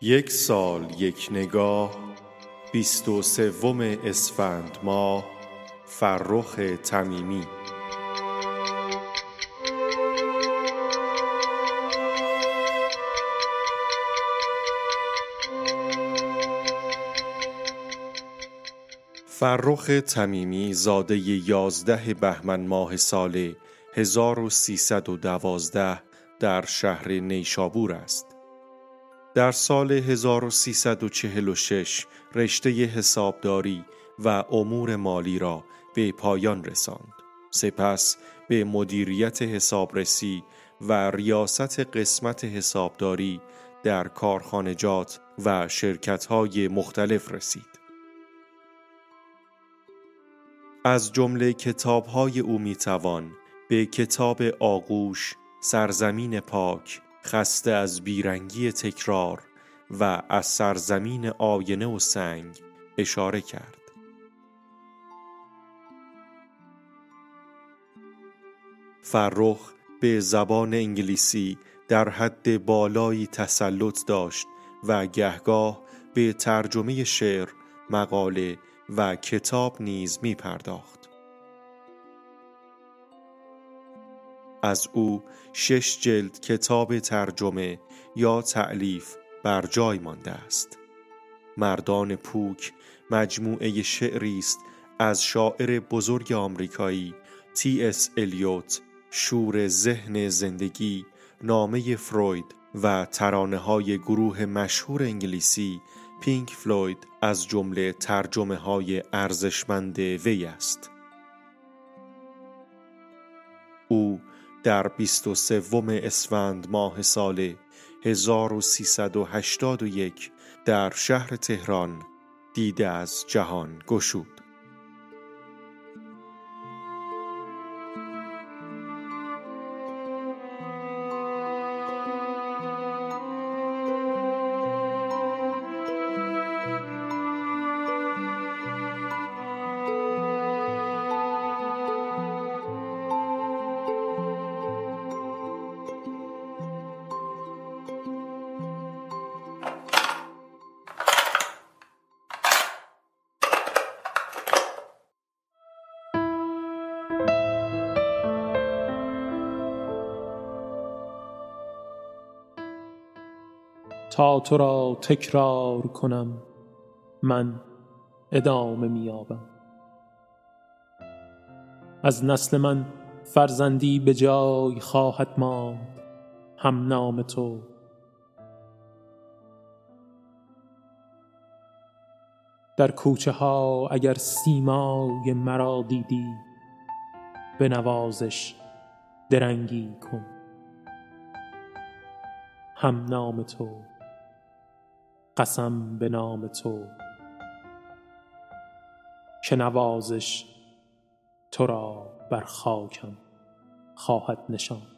یک سال یک نگاه بیست و سوم اسفند ماه فرخ تمیمی فرخ تمیمی زاده یازده بهمن ماه سال 1312 در شهر نیشابور است. در سال 1346 رشته حسابداری و امور مالی را به پایان رساند. سپس به مدیریت حسابرسی و ریاست قسمت حسابداری در کارخانجات و شرکت‌های مختلف رسید. از جمله کتاب‌های او می‌توان به کتاب آغوش، سرزمین پاک، خسته از بیرنگی تکرار و از سرزمین آینه و سنگ اشاره کرد. فرخ به زبان انگلیسی در حد بالایی تسلط داشت و گهگاه به ترجمه شعر، مقاله و کتاب نیز می پرداخت. از او شش جلد کتاب ترجمه یا تعلیف بر جای مانده است. مردان پوک مجموعه شعری است از شاعر بزرگ آمریکایی تی اس الیوت شور ذهن زندگی نامه فروید و ترانه های گروه مشهور انگلیسی پینک فلوید از جمله ترجمه های ارزشمند وی است. او در 23 اسفند ماه سال 1381 در شهر تهران دیده از جهان گشود. تا تو را تکرار کنم من ادامه میابم از نسل من فرزندی به جای خواهد ماند هم نام تو. در کوچه ها اگر سیمای مرا دیدی به نوازش درنگی کن. هم نام تو. قسم به نام تو. که نوازش تو را بر خاکم خواهد نشان